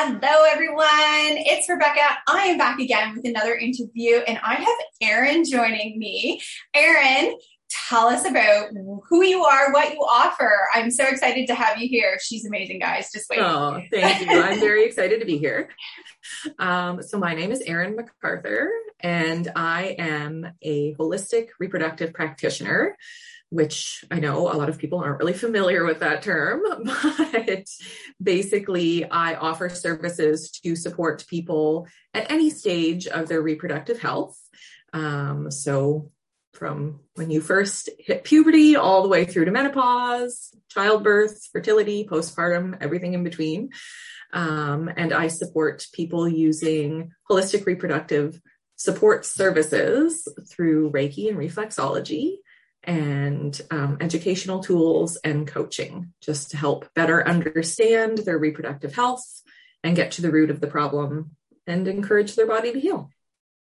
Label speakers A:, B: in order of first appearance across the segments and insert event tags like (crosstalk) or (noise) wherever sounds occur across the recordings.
A: Hello, everyone. It's Rebecca. I am back again with another interview, and I have Erin joining me. Erin, tell us about who you are, what you offer. I'm so excited to have you here. She's amazing, guys. Just wait.
B: Oh, thank you. I'm very excited to be here. Um, so, my name is Erin McArthur, and I am a holistic reproductive practitioner which I know a lot of people aren't really familiar with that term, (laughs) but basically, I offer services to support people at any stage of their reproductive health. Um, so, from when you first hit puberty all the way through to menopause, childbirth, fertility, postpartum, everything in between. Um, and I support people using holistic reproductive support services through Reiki and reflexology and um, educational tools and coaching just to help better understand their reproductive health and get to the root of the problem and encourage their body to heal.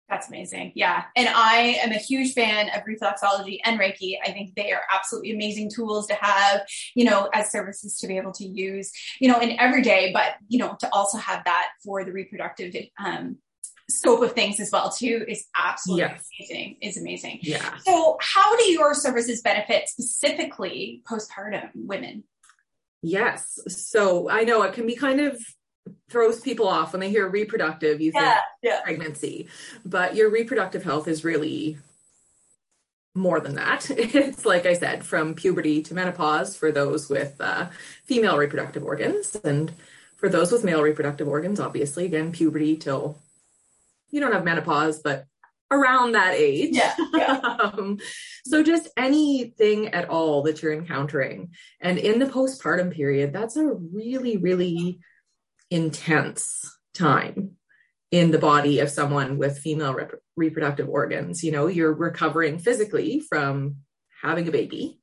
A: That's amazing. Yeah. And I am a huge fan of reflexology and Reiki. I think they are absolutely amazing tools to have, you know, as services to be able to use, you know, in every day, but, you know, to also have that for the reproductive um, scope of things as well too is absolutely yes. amazing is amazing.
B: Yeah.
A: So how do your services benefit specifically postpartum women?
B: Yes. So i know it can be kind of throws people off when they hear reproductive you
A: yeah,
B: think
A: yeah.
B: pregnancy but your reproductive health is really more than that. (laughs) It's like i said from puberty to menopause for those with uh, female reproductive organs and for those with male reproductive organs obviously again puberty till you don't have menopause, but around that age.
A: Yeah. yeah. (laughs)
B: um, so just anything at all that you're encountering. And in the postpartum period, that's a really, really intense time in the body of someone with female rep- reproductive organs. You know, you're recovering physically from having a baby.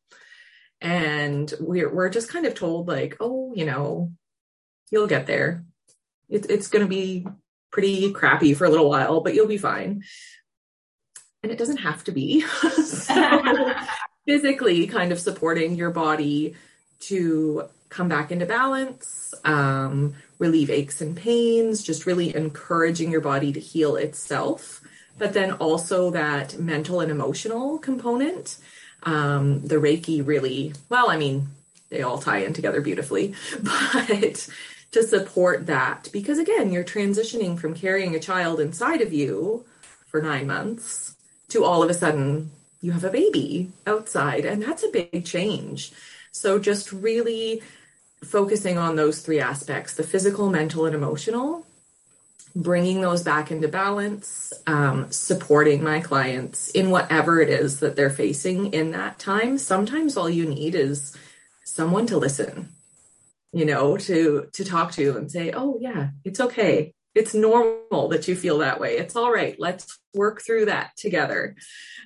B: And we're, we're just kind of told like, oh, you know, you'll get there. It's, it's going to be pretty crappy for a little while, but you'll be fine. And it doesn't have to be. (laughs) so, (laughs) physically, kind of supporting your body to come back into balance, um, relieve aches and pains, just really encouraging your body to heal itself. But then also that mental and emotional component. Um, the Reiki really, well, I mean, they all tie in together beautifully, (laughs) but to support that. Because again you're transitioning from carrying a child inside of you for 9 months to all of a sudden you have a baby outside and that's a big change. So just really focusing on those three aspects the physical mental and emotional bringing those back into balance um, supporting my clients in whatever it is that they're facing in that time. Sometimes all you need is someone to listen you know to to talk to and say oh yeah it's okay. It's normal that you feel that way. It's all right. Let's work through that together.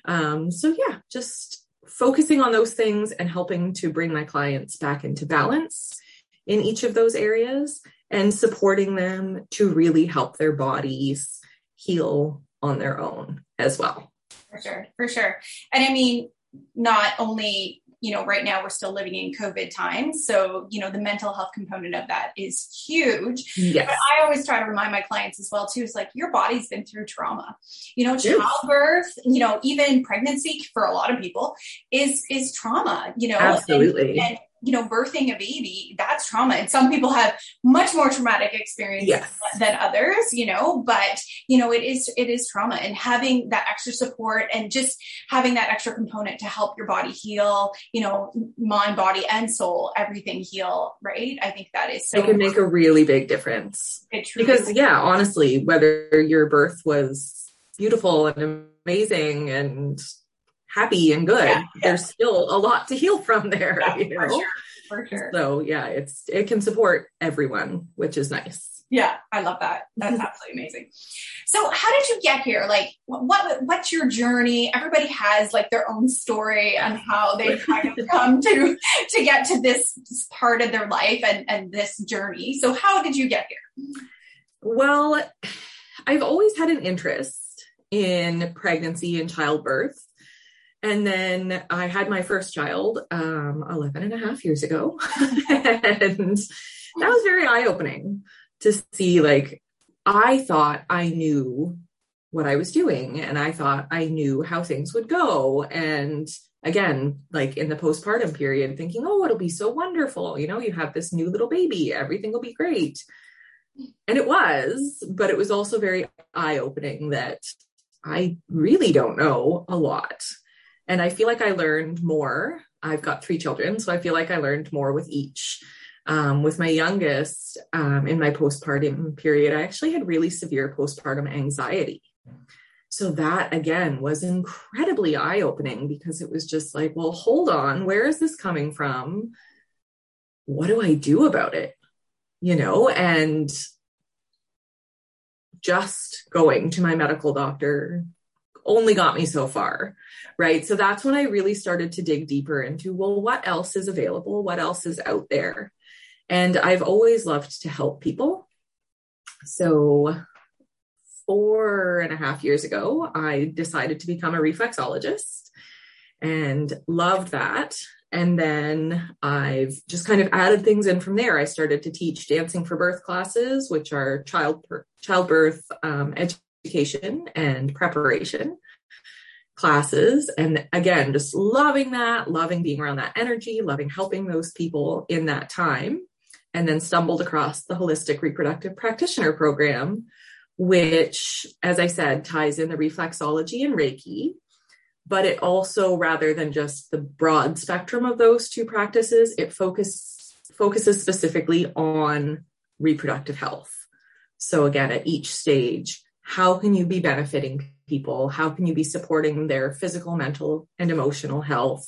B: Um, so yeah just focusing on those things and helping to bring my clients back into balance in each of those areas and supporting them to really help their bodies heal on their own as well.
A: For sure for sure. And i mean not only you know, right now we're still living in COVID times. So, you know, the mental health component of that is huge.
B: Yes.
A: But I always try to remind my clients as well, too, is like your body's been through trauma. You know, childbirth, you know, even pregnancy for a lot of people is is trauma, you know.
B: Absolutely.
A: And, and you know, birthing a baby, that's trauma. And some people have much more traumatic experiences
B: yes.
A: than others, you know, but you know, it is, it is trauma and having that extra support and just having that extra component to help your body heal, you know, mind, body and soul, everything heal, right? I think that is so
B: it can make a really big difference. because is. yeah, honestly, whether your birth was beautiful and amazing and happy and good. Yeah, yeah. There's still a lot to heal from (laughs) there.
A: Yeah, you know? for, sure, for sure.
B: So yeah, it's it can support everyone, which is nice.
A: Yeah, I love that. That's mm-hmm. absolutely amazing. So, how did you get here? Like, what what's your journey? Everybody has like their own story on how they (laughs) kind of come to to get to this part of their life and and this journey. So, how did you get here?
B: Well, I've always had an interest in pregnancy and childbirth. And then I had my first child um, 11 and a half years ago. (laughs) and that was very eye opening to see like I thought I knew what I was doing and I thought I knew how things would go. And again, like in the postpartum period, thinking, oh, it'll be so wonderful. You know, you have this new little baby, everything will be great. And it was, but it was also very eye opening that I really don't know a lot. And I feel like I learned more. I've got three children, so I feel like I learned more with each. Um, with my youngest um, in my postpartum period, I actually had really severe postpartum anxiety. So that again was incredibly eye opening because it was just like, well, hold on, where is this coming from? What do I do about it? You know, and just going to my medical doctor only got me so far, right? So that's when I really started to dig deeper into, well, what else is available? What else is out there? And I've always loved to help people. So four and a half years ago, I decided to become a reflexologist and loved that. And then I've just kind of added things in from there. I started to teach dancing for birth classes, which are child childbirth um, education and preparation classes. And again, just loving that, loving being around that energy, loving helping those people in that time. And then stumbled across the holistic reproductive practitioner program, which, as I said, ties in the reflexology and Reiki but it also rather than just the broad spectrum of those two practices it focus, focuses specifically on reproductive health so again at each stage how can you be benefiting people? How can you be supporting their physical mental and emotional health?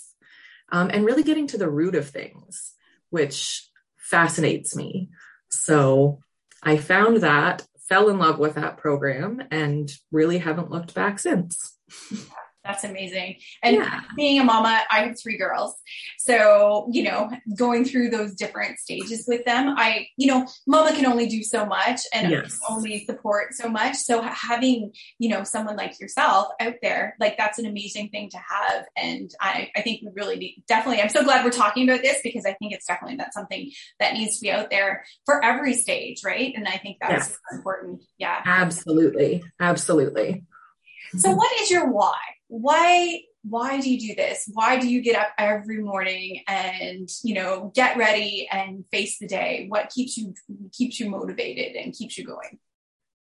B: Um, and really getting to the root of things which fascinates me. So i found that fell in love with that program and really haven't looked back since (laughs)
A: That's amazing. And yeah. being a mama, I have three girls. So, you know, going through those different stages with them, I, you know, mama can only do so much and yes. only support so much. So having, you know, someone like yourself out there, like that's an amazing thing to have. And I, I think we really need, definitely, I'm so glad we're talking about this because I think it's definitely that's something that needs to be out there for every stage. Right. And I think that's yes. important. Yeah.
B: Absolutely. Absolutely.
A: So what is your why? Why why do you do this? Why do you get up every morning and, you know, get ready and face the day? What keeps you keeps you motivated and keeps you going?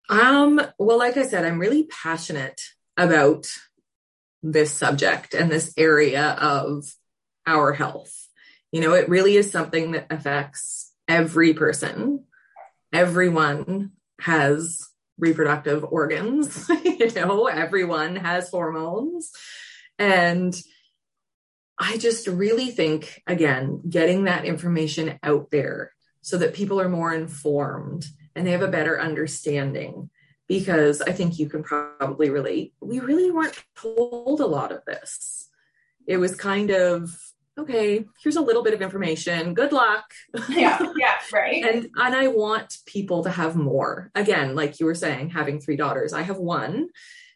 B: Um, well, like I said, I'm really passionate about this subject and this area of our health. You know, it really is something that affects every person. Everyone has reproductive organs. (laughs) you know, everyone has hormones. And I just really think, again, getting that information out there so that people are more informed and they have a better understanding. Because I think you can probably relate. We really weren't told a lot of this. It was kind of okay, here's a little bit of information. Good luck. (laughs)
A: Yeah, yeah, right.
B: and and I want people to have more. Again, like you were saying, having three daughters. I have one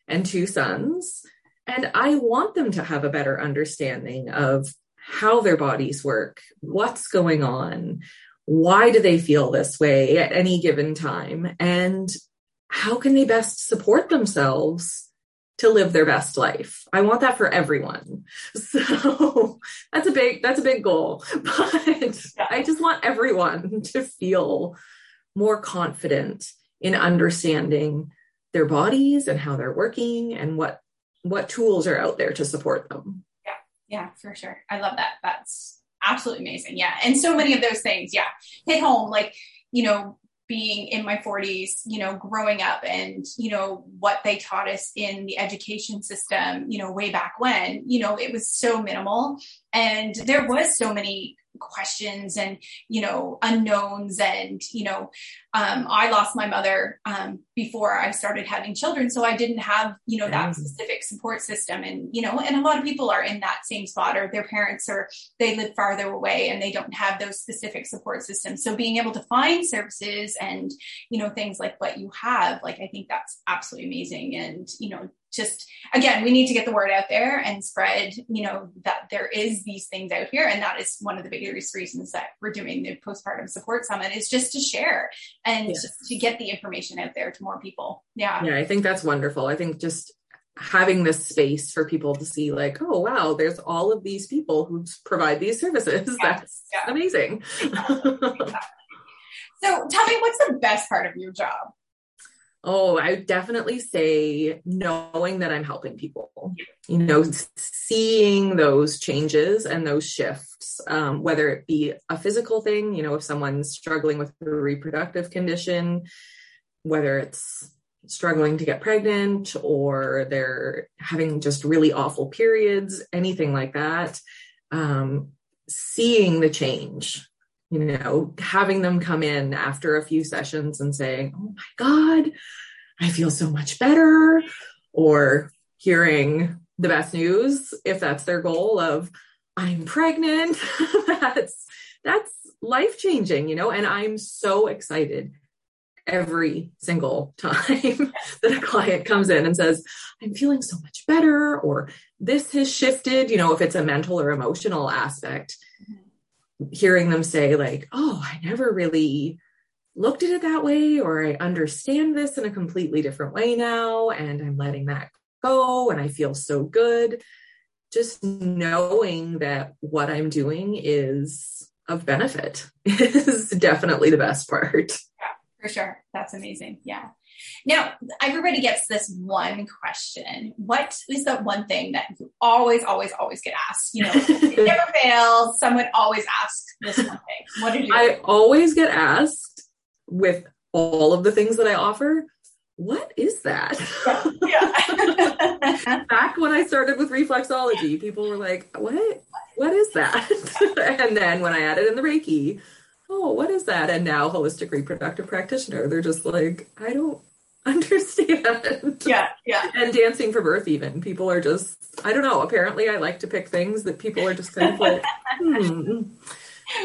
B: and two sons, and I want them to have a better understanding of how their bodies work, what's going on, why do they feel this way at any given time, and how can they best support themselves to live their best life. I want that for everyone. (laughs) So that's a big that's a big goal. (laughs) But I just want everyone (laughs) to feel more confident in understanding their bodies and how they're working and what what tools are out there to support them.
A: Yeah. Yeah, for sure. I love that. That's absolutely amazing. Yeah. And so many of those things, yeah, hit home like, you know, being in my 40s, you know, growing up and, you know, what they taught us in the education system, you know, way back when, you know, it was so minimal. And there was so many questions and you know unknowns and you know um, i lost my mother um, before i started having children. So i didn't have you know that specific support system. And you know and a lot of people are in that same spot or their parents are they live farther away and they don't have those specific support systems. So being able to find services and you know things like what you have like i think that's absolutely amazing. And you know just again we need to get the word out there and spread you know that there is these things out here. And that is one of the biggest reasons that we're doing the postpartum support summit is just to share and yes. to get the information out there to more people. Yeah.
B: Yeah i think that's wonderful. I think just having this space for people to see like oh wow there's all of these people who provide these services. Yeah. that's yeah. amazing.
A: So tell me what's the best part of your job
B: Oh, I definitely say knowing that I'm helping people, you know, seeing those changes and those shifts, um, whether it be a physical thing, you know, if someone's struggling with a reproductive condition, whether it's struggling to get pregnant or they're having just really awful periods, anything like that, um, seeing the change you know, having them come in after a few sessions and saying, Oh my God, I feel so much better, or hearing the best news, if that's their goal of I'm pregnant, (laughs) that's that's life changing, you know, and I'm so excited every single time (laughs) that a client comes in and says, I'm feeling so much better, or this has shifted, you know, if it's a mental or emotional aspect, mm-hmm. Hearing them say like oh i never really looked at it that way or i understand this in a completely different way now and i'm letting that go and i feel so good. Just knowing that what i'm doing is of benefit (laughs) is definitely the best part.
A: For sure. That's amazing. Yeah now, everybody gets this one question. What is the one thing that you always, always, always get asked? You know, (laughs) it never fails. Someone always asks this one thing. What did you?
B: I always get asked with all of the things that I offer. What is that? Yeah. (laughs) Back when I started with reflexology, people were like, "What? What is that?" (laughs) and then when I added in the Reiki, oh, what is that? And now holistic reproductive practitioner, they're just like, I don't (laughs) understand.
A: Yeah, yeah.
B: and dancing for birth, even people are just, I don't know. Apparently, I like to pick things that people are just kind of like, hmm,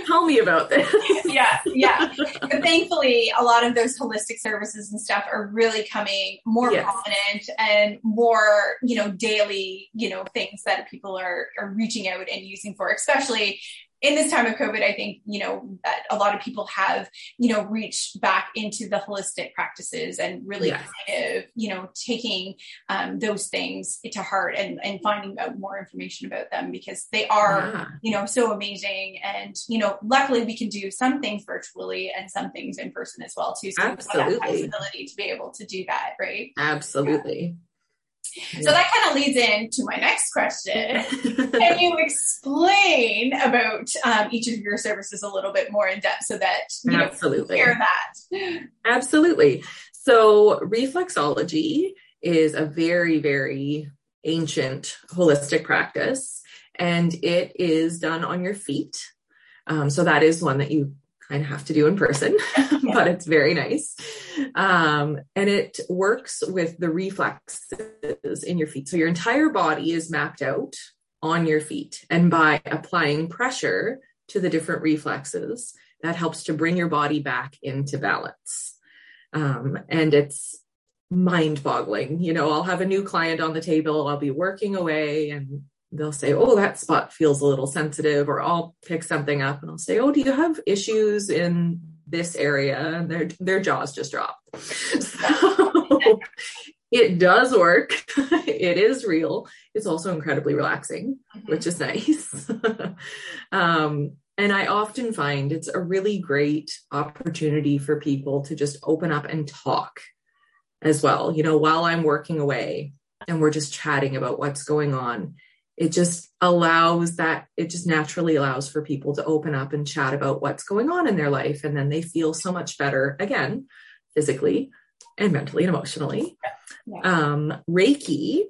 B: tell me about this. (laughs)
A: yeah, yeah. But thankfully, a lot of those holistic services and stuff are really coming more yes. prominent and more, you know, daily, you know, things that people are are reaching out and using for, especially in this time of COVID, I think, you know, that a lot of people have, you know, reached back into the holistic practices and really yes. kind of, you know, taking um, those things to heart and, and finding out more information about them because they are, yeah. you know, so amazing. And, you know, luckily we can do some things virtually and some things in person as well too. So Absolutely. that flexibility to be able to do that, right?
B: Absolutely.
A: So that kind of leads into my next question. (laughs) Can you explain about um, each of your services a little bit more in depth so that you Absolutely. know hear that?
B: Absolutely. So reflexology is a very, very ancient holistic practice, and it is done on your feet. Um, so that is one that you kind of have to do in person, (laughs) (laughs) but it's very nice. Um, and it works with the reflexes in your feet. So your entire body is mapped out on your feet. And by applying pressure to the different reflexes, that helps to bring your body back into balance. Um, and it's mind boggling. You know, I'll have a new client on the table, I'll be working away and they'll say, Oh, that spot feels a little sensitive, or I'll pick something up and I'll say, Oh, do you have issues in this area? And their their jaws just drop. (laughs) So it does work. (laughs) it is real. It's also incredibly relaxing, mm-hmm. which is nice. (laughs) um, and I often find it's a really great opportunity for people to just open up and talk as well. You know, while I'm working away and we're just chatting about what's going on it just allows that it just naturally allows for people to open up and chat about what's going on in their life and then they feel so much better again physically and mentally and emotionally. Yeah. um, reiki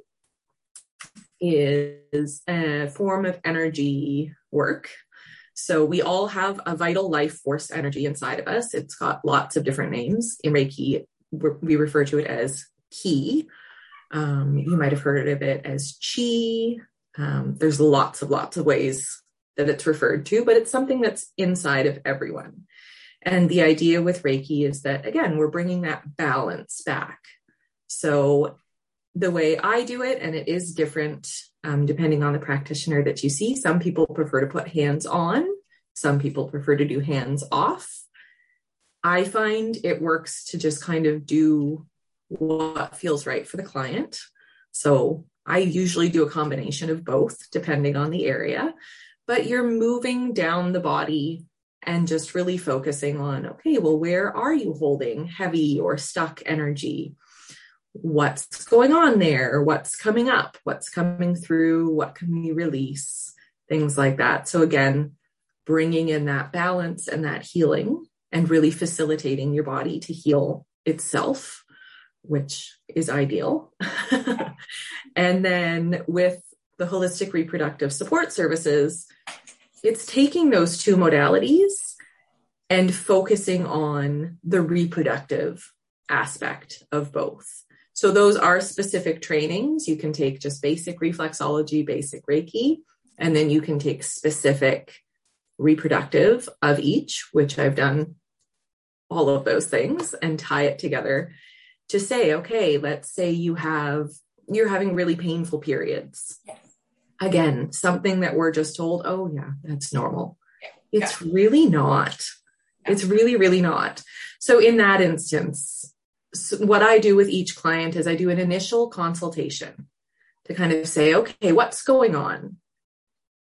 B: is a form of energy work. So we all have a vital life force energy inside of us. It's got lots of different names. In reiki we refer to it as ki. Um, you might have heard of it as chi um, there's lots of lots of ways that it's referred to, but it's something that's inside of everyone. And the idea with Reiki is that, again, we're bringing that balance back. So the way I do it, and it is different um, depending on the practitioner that you see. Some people prefer to put hands on, some people prefer to do hands off. I find it works to just kind of do what feels right for the client. So I usually do a combination of both depending on the area, but you're moving down the body and just really focusing on okay, well, where are you holding heavy or stuck energy? What's going on there? What's coming up? What's coming through? What can we release? Things like that. So, again, bringing in that balance and that healing and really facilitating your body to heal itself, which is ideal. (laughs) and then with the holistic reproductive support services, it's taking those two modalities and focusing on the reproductive aspect of both. So those are specific trainings. You can take just basic reflexology, basic Reiki, and then you can take specific reproductive of each, which I've done all of those things and tie it together to say, okay, let's say you have, you're having really painful periods. Yes. Again, something that we're just told, oh, yeah, that's normal. Yeah. It's yeah. really not. It's really, really not. So, in that instance, what I do with each client is I do an initial consultation to kind of say, okay, what's going on?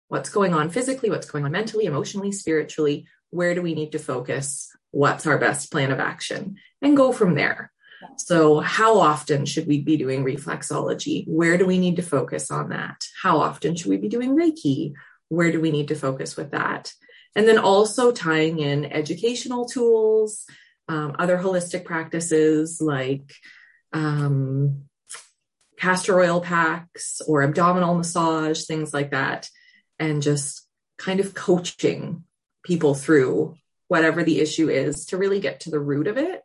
B: What's going on physically? What's going on mentally, emotionally, spiritually? Where do we need to focus? What's our best plan of action? And go from there. So, how often should we be doing reflexology? Where do we need to focus on that? How often should we be doing Reiki? Where do we need to focus with that? And then also tying in educational tools, um, other holistic practices like um, castor oil packs or abdominal massage, things like that, and just kind of coaching people through whatever the issue is to really get to the root of it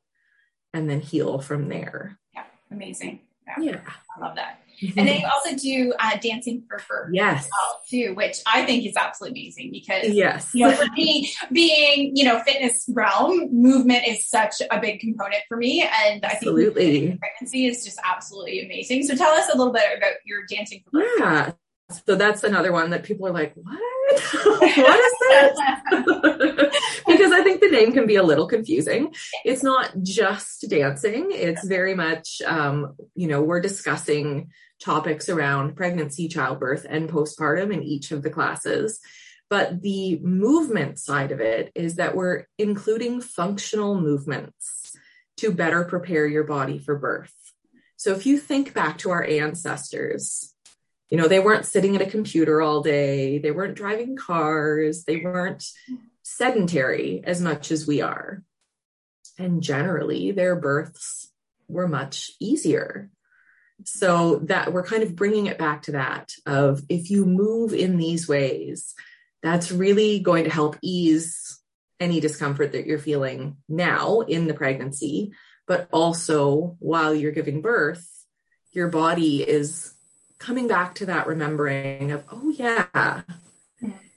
B: and then heal from there.
A: Yeah, amazing. Yeah, yeah. I love that. (laughs) And then you also do uh, dancing for birth,
B: yes,
A: well too, which I think is absolutely amazing because
B: yes,
A: you know, for being being you know fitness realm, movement is such a big component for me, and
B: absolutely.
A: I think pregnancy is just absolutely amazing. So tell us a little bit about your dancing for birth.
B: Yeah, so that's another one that people are like, what? (laughs) what is this? (laughs) because I think the name can be a little confusing. It's not just dancing. It's very much, um, you know, we're discussing topics around pregnancy, childbirth, and postpartum in each of the classes. But the movement side of it is that we're including functional movements to better prepare your body for birth. So if you think back to our ancestors, you know, they weren't sitting at a computer all day, they weren't driving cars, they weren't sedentary as much as we are. And generally, their births were much easier. So that we're kind of bringing it back to that of if you move in these ways, that's really going to help ease any discomfort that you're feeling now in the pregnancy, but also while you're giving birth, your body is coming back to that remembering of, oh, yeah,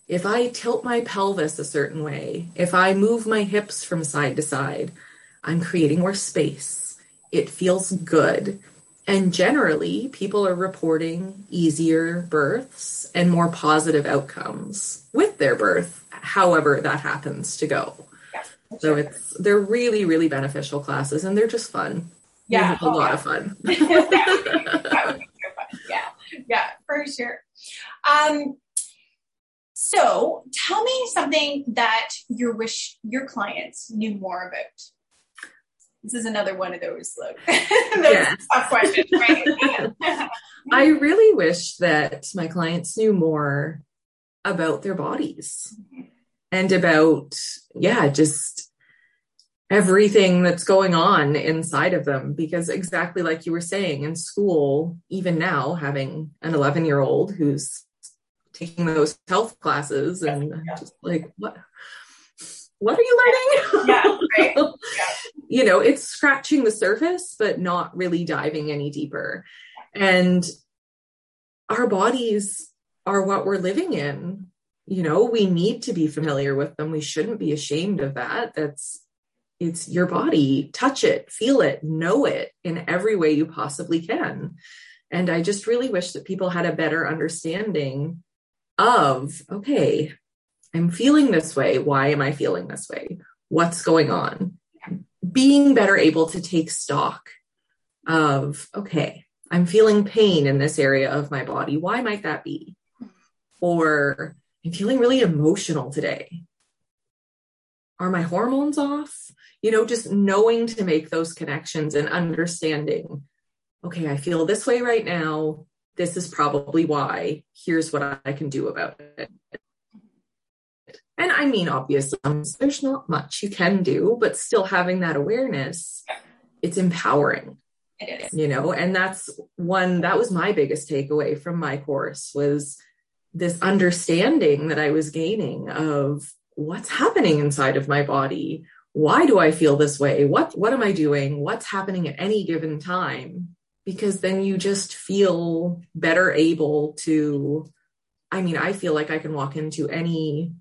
B: if I tilt my pelvis a certain way, if I move my hips from side to side, I'm creating more space. It feels good. And generally, people are reporting easier births and more positive outcomes with their birth, however that happens to go. Yeah, so it's they're really, really beneficial classes and they're just fun.
A: Yeah.
B: a oh, lot yeah. of fun. (laughs)
A: yeah, yeah, for sure. Um, so tell me something that your wish your clients knew more about this is another one of those like (laughs) those tough questions, right? (laughs)
B: I really wish that my clients knew more about their bodies mm-hmm. and about, yeah, just everything that's going on inside of them. Because exactly like you were saying in school, even now, having an 11 year old who's taking those health classes and yeah. just like, what? What are you learning?
A: Yeah, right. (laughs) yeah
B: you know, it's scratching the surface, but not really diving any deeper. And our bodies are what we're living in. You know, we need to be familiar with them. We shouldn't be ashamed of that. That's it's your body. Touch it, feel it, know it in every way you possibly can. And I just really wish that people had a better understanding of, okay, I'm feeling this way. Why am I feeling this way? What's going on? Being better able to take stock of, okay, I'm feeling pain in this area of my body. Why might that be? Or I'm feeling really emotional today. Are my hormones off? You know, just knowing to make those connections and understanding, okay, I feel this way right now. This is probably why. Here's what I can do about it. And I mean, obviously, there's not much you can do, but still having that awareness, it's empowering.
A: It is.
B: You know, and that's one that was my biggest takeaway from my course was this understanding that I was gaining of what's happening inside of my body. Why do I feel this way? What what am I doing? What's happening at any given time? Because then you just feel better able to I mean, I feel like I can walk into any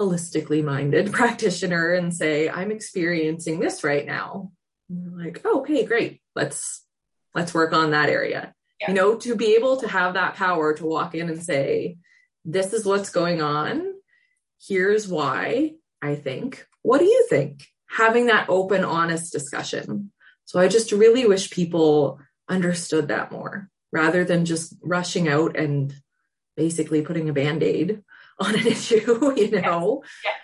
B: holistically minded (laughs) practitioner and say, I'm experiencing this right now. Like, oh, okay, great. Let's let's work on that area. Yeah. You know, to be able to have that power to walk in and say, this is what's going on. Here's why I think. What do you think? Having that open, honest discussion. So I just really wish people understood that more rather than just rushing out and basically putting a band aid on an (laughs) issue, you know?
A: Yes.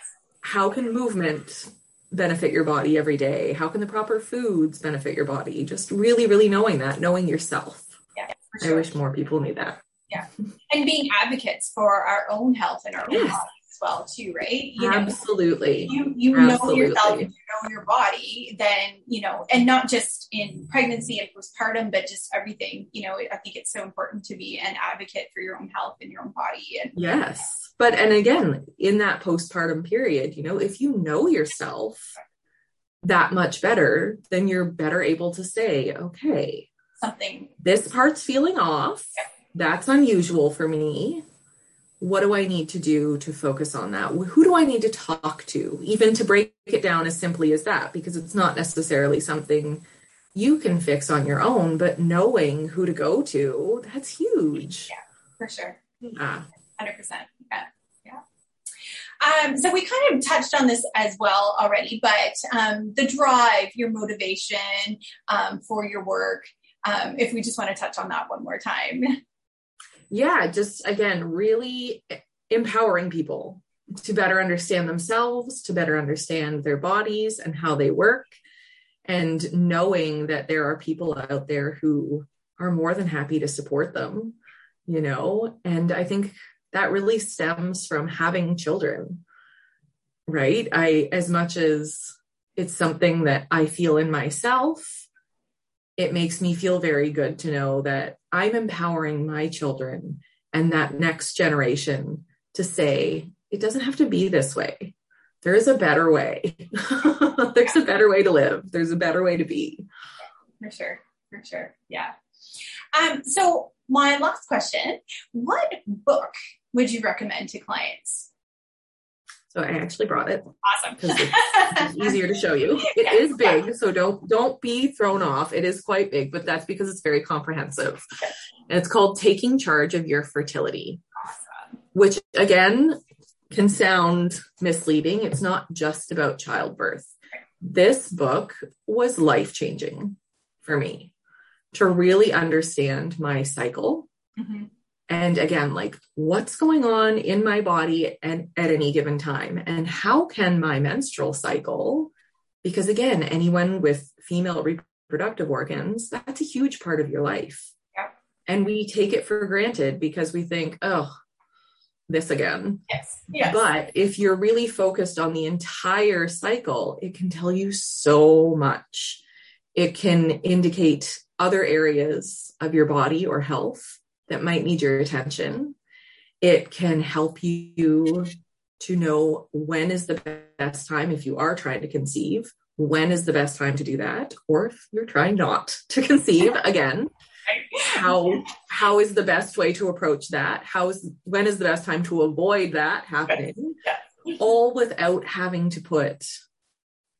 B: How can movement benefit your body every day? How can the proper foods benefit your body? Just really, really knowing that, knowing yourself.
A: Yeah,
B: sure. I wish more people knew that.
A: Yeah. And being advocates for our own health and our yes. own body well, too, right?
B: You Absolutely.
A: Know, you you Absolutely. know yourself, you know your body, then, you know, and not just in pregnancy and postpartum, but just everything. You know, I think it's so important to be an advocate for your own health and your own body. And
B: yes but and again in that postpartum period you know if you know yourself that much better then you're better able to say okay
A: something
B: this part's feeling off that's unusual for me what do i need to do to focus on that? Who do i need to talk to? Even to break it down as simply as that because it's not necessarily something you can fix on your own but knowing who to go to that's huge.
A: Yeah for sure.
B: Yeah
A: 100% yeah. Um, so we kind of touched on this as well already, but um, the drive, your motivation um, for your work, um, if we just want to touch on that one more time.
B: Yeah, just again, really empowering people to better understand themselves, to better understand their bodies and how they work, and knowing that there are people out there who are more than happy to support them, you know, and I think that really stems from having children right? I as much as it's something that i feel in myself it makes me feel very good to know that i'm empowering my children and that next generation to say it doesn't have to be this way. There is a better way. (laughs) There's a better way to live. There's a better way to be.
A: For sure. For sure. Yeah. Um, so my last question what book would you recommend to clients?
B: So I actually brought it.
A: Awesome.
B: Because it's, (laughs) easier to show you. It is big, so don't don't be thrown off. It is quite big, but that's because it's very comprehensive. Okay. And it's called Taking Charge of Your Fertility. Awesome. Which again can sound misleading. It's not just about childbirth. This book was life changing for me to really understand my cycle. Mm-hmm and again like what's going on in my body and at any given time? And how can my menstrual cycle because again anyone with female reproductive organs that's a huge part of your life.
A: Yeah.
B: and we take it for granted because we think oh this again.
A: Yes. yes.
B: But if you're really focused on the entire cycle it can tell you so much. It can indicate other areas of your body or health that might need your attention. It can help you to know when is the best time if you are trying to conceive, when is the best time to do that, or if you're trying not to (laughs) conceive again. How how is the best way to approach that? How is when is the best time to avoid that happening? All without having to put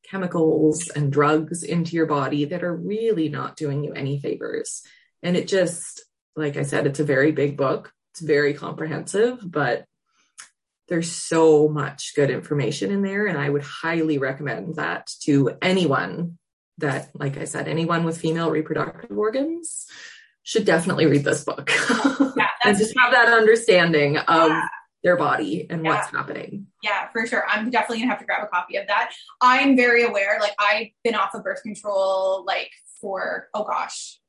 B: chemicals and drugs into your body that are really not doing you any favors. And it just like I said, it's a very big book. It's very comprehensive, but there's so much good information in there. And I would highly recommend that to anyone that, like I said, anyone with female reproductive organs should definitely read this book (laughs) yeah, and just have that understanding of yeah. their body and yeah. what's happening.
A: Yeah, for sure. I'm definitely gonna have to grab a copy of that. I'm very aware, like I've been off of birth control like for oh gosh,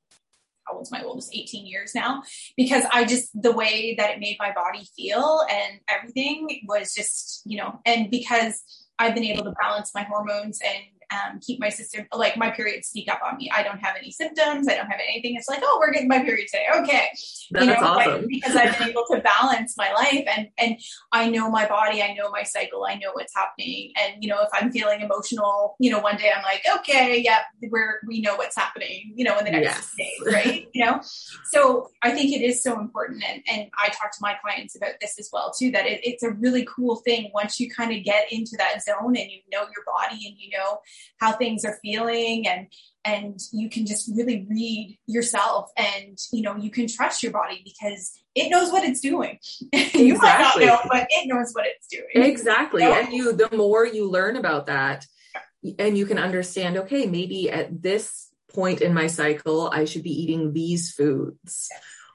A: how old's my oldest? 18 years now. Because i just the way that it made my body feel and everything was just you know and because i've been able to balance my hormones and um, keep my system like my periods sneak up on me. I don't have any symptoms. I don't have anything. It's like, oh, we're getting my period today. Okay,
B: That's you know, awesome.
A: like, because I've been able to balance my life and and I know my body. I know my cycle. I know what's happening. And you know, if I'm feeling emotional, you know, one day I'm like, okay, yeah, we're we know what's happening. You know, in the next yes. days, right? you know, so I think it is so important. And and I talk to my clients about this as well too. That it, it's a really cool thing once you kind of get into that zone and you know your body and you know how things are feeling and and you can just really read yourself and you know you can trust your body because it knows what it's doing. Exactly. (laughs) you might not know but it knows what it's doing.
B: Exactly. You know? and you the more you learn about that and you can understand okay maybe at this point in my cycle i should be eating these foods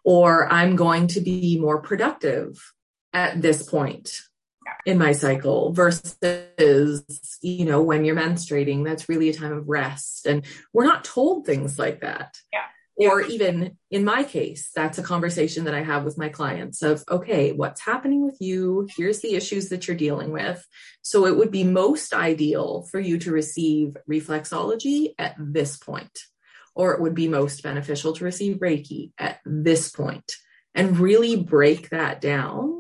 B: or i'm going to be more productive at this point in my cycle versus, you know, when you're menstruating, that's really a time of rest. And we're not told things like that.
A: Yeah.
B: Or even in my case, that's a conversation that I have with my clients of, okay, what's happening with you? Here's the issues that you're dealing with. So it would be most ideal for you to receive reflexology at this point, or it would be most beneficial to receive Reiki at this point and really break that down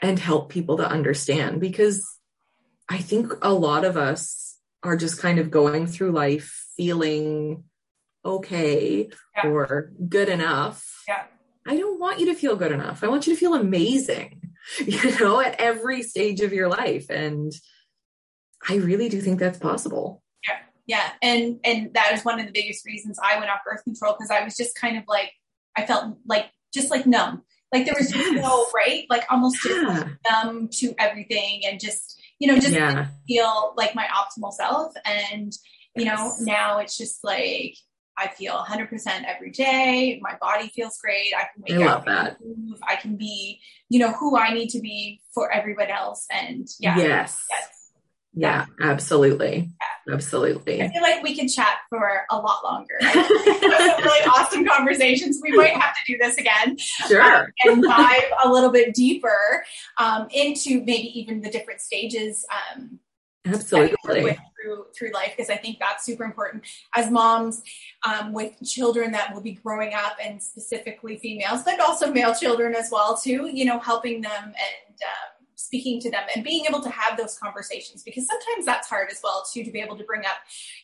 B: and help people to understand because I think a lot of us are just kind of going through life feeling okay yeah. or good enough.
A: Yeah.
B: I don't want you to feel good enough. I want you to feel amazing, (laughs) you know, at every stage of your life. And I really do think that's possible.
A: Yeah. Yeah. And and that is one of the biggest reasons I went off birth control because I was just kind of like I felt like just like numb. Like there was just no right, like almost yeah. to everything and just you know just yeah. feel like my optimal self. And you know now it's just like I feel 100% every day. My body feels great. I can
B: wake I up, that.
A: move. I can be, you know, who I need to be for everyone else. And yeah,
B: yes, yes yeah, absolutely. Yeah. Absolutely.
A: I feel like we could chat for a lot longer. (laughs) really awesome conversations. We might have to do this again.
B: Sure. Um,
A: and dive a little bit deeper um, into maybe even the different stages. Um,
B: Absolutely.
A: Through, through life, because I think that's super important as moms um, with children that will be growing up, and specifically females, but also male children as well too. You know, helping them and um, speaking to them and being able to have those conversations because sometimes that's hard as well too to be able to bring up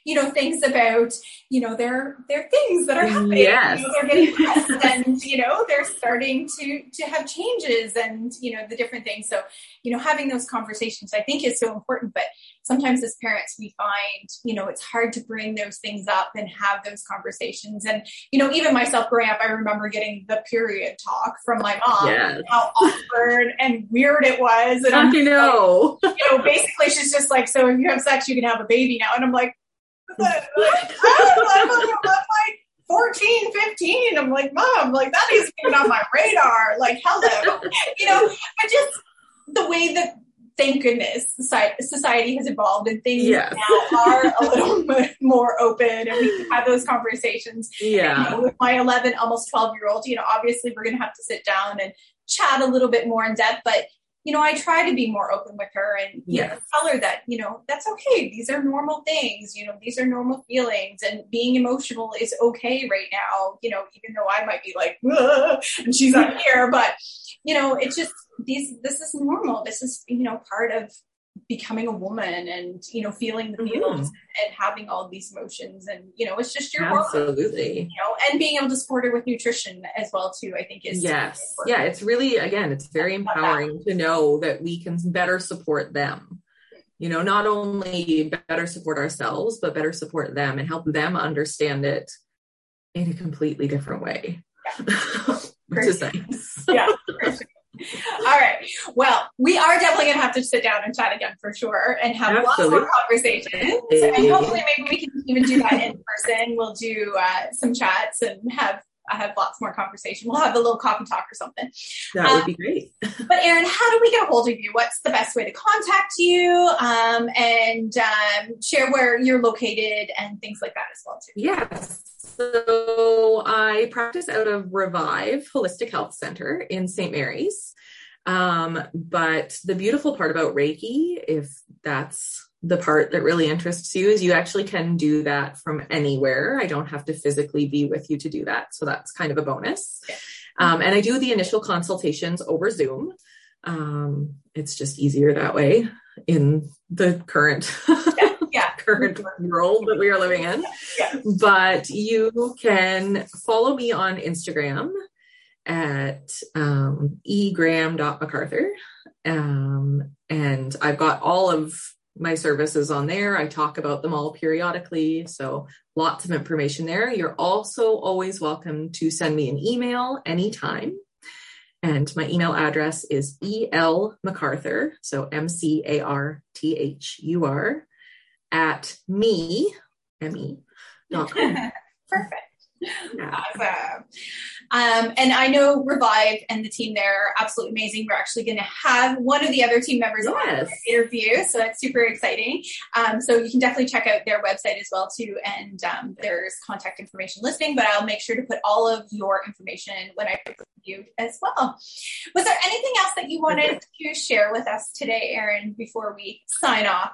A: you know things about you know their their things that are happening
B: yes.
A: you know, they're getting pressed and you know they're starting to to have changes and you know the different things so you know having those conversations i think is so important but sometimes as parents we find you know it's hard to bring those things up and have those conversations and you know even myself growing up i remember getting the period talk from my mom
B: yes.
A: how awkward and weird it was and
B: I'm you know
A: like, you know basically she's just like so if you have sex you can have a baby now and (laughs) oh, i'm like I'm like 14, 15. I'm like, mom, like that isn't even on my radar. Like, hello. You know, but just the way that thank goodness society has evolved and things
B: yes.
A: now are a little (laughs) more open and we can have those conversations.
B: Yeah.
A: You know, with my 11, almost 12 year old, you know, obviously we're going to have to sit down and chat a little bit more in depth, but you know, I try to be more open with her and yes. know, tell her that, you know, that's okay. These are normal things, you know, these are normal feelings and being emotional is okay right now, you know, even though I might be like, and she's not (laughs) here, but you know, it's just these, this is normal. This is, you know, part of becoming a woman and you know feeling the feelings mm-hmm. and having all these emotions and you know it's just your world.
B: Absolutely.
A: You know and being able to support her with nutrition as well too i think is
B: yes. yeah it's really again it's very empowering to know that we can better support them. You know not only better support ourselves but better support them and help them understand it in a completely different way. Which is nice.
A: yeah. (laughs) (laughs) Well, we are definitely going to have to sit down and chat again for sure and have Absolutely. lots more conversations. And hopefully, maybe we can even do that in person. We'll do uh, some chats and have I have lots more conversation. We'll have a little coffee talk or something.
B: That would um, be great. (laughs)
A: but Erin, how do we get a hold of you? What's the best way to contact you? Um, and um, share where you're located and things like that as well too.
B: Yes. So I practice out of Revive Holistic Health Center in St. Marys. Um, but the beautiful part about Reiki, if that's the part that really interests you, is you actually can do that from anywhere. I don't have to physically be with you to do that. So that's kind of a bonus. Um, and I do the initial consultations over Zoom. Um, it's just easier that way in the current yeah, yeah. (laughs) current world that we are living in. Yeah. But you can follow me on Instagram at um, egraham.mcarthur. Um, and I've got all of my services on there. I talk about them all periodically. So lots of information there. You're also always welcome to send me an email anytime. And my email address is el mcarthur, so M C A R T H U R, at me, M E, dot com. (laughs)
A: Perfect. Awesome. Um, and I know Revive and the team there are absolutely amazing. We're actually going to have one of the other team members yes. on the interview, so that's super exciting. Um, so you can definitely check out their website as well too, and um, there's contact information listing. But I'll make sure to put all of your information when I put you as well. Was there anything else that you wanted to share with us today, Erin, before we sign off?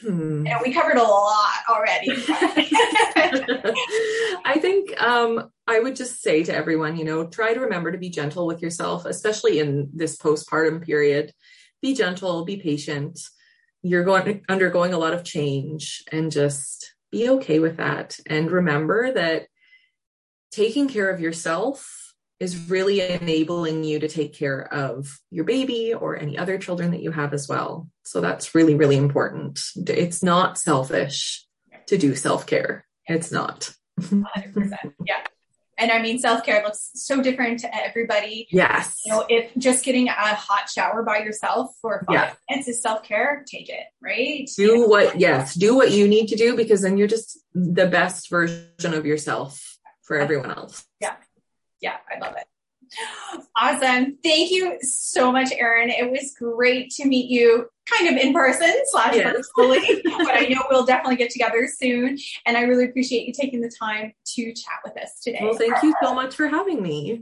A: Hmm. Know, we covered a lot already. (laughs)
B: I think um, I would just say to everyone, you know, try to remember to be gentle with yourself, especially in this postpartum period. Be gentle, be patient. You're going undergoing a lot of change and just be okay with that. And remember that taking care of yourself is really enabling you to take care of your baby or any other children that you have as well. So that's really, really important. It's not selfish to do self care. It's not. (laughs)
A: 100%. Yeah. And I mean, self care looks so different to everybody.
B: Yes.
A: You know, if just getting a hot shower by yourself for five yeah. minutes is self care, take it, right?
B: Do what, yes, do what you need to do because then you're just the best version of yourself for everyone else.
A: Yeah I love it. Awesome. Thank you so much, Erin. It was great to meet you kind of in person slash yes. virtually, but I know we'll definitely get together soon. And I really appreciate you taking the time to chat with us today.
B: Well, thank you so much for having me.